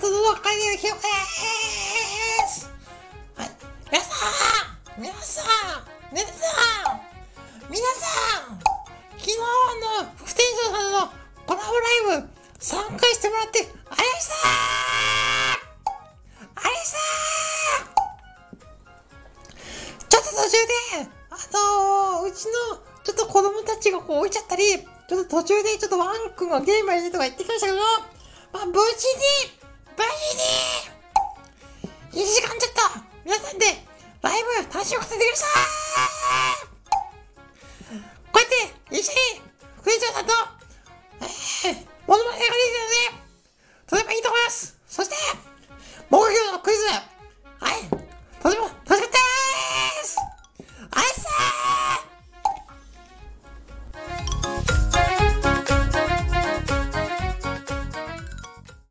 活動の会でひろです。はい。皆さん皆さん皆さん皆さん昨日の副店長さんのコラボライブ参加してもらってありがとうございましたありがとうございましたちょっと途中で、あのー、うちのちょっと子供たちがこう置いちゃったり、ちょっと途中でちょっとワン君がゲームやりとか言ってきましたけど、まあ、無事に1時間ちょっと。皆さんでライブ楽しむことできました。こうやって一緒に福井長さんと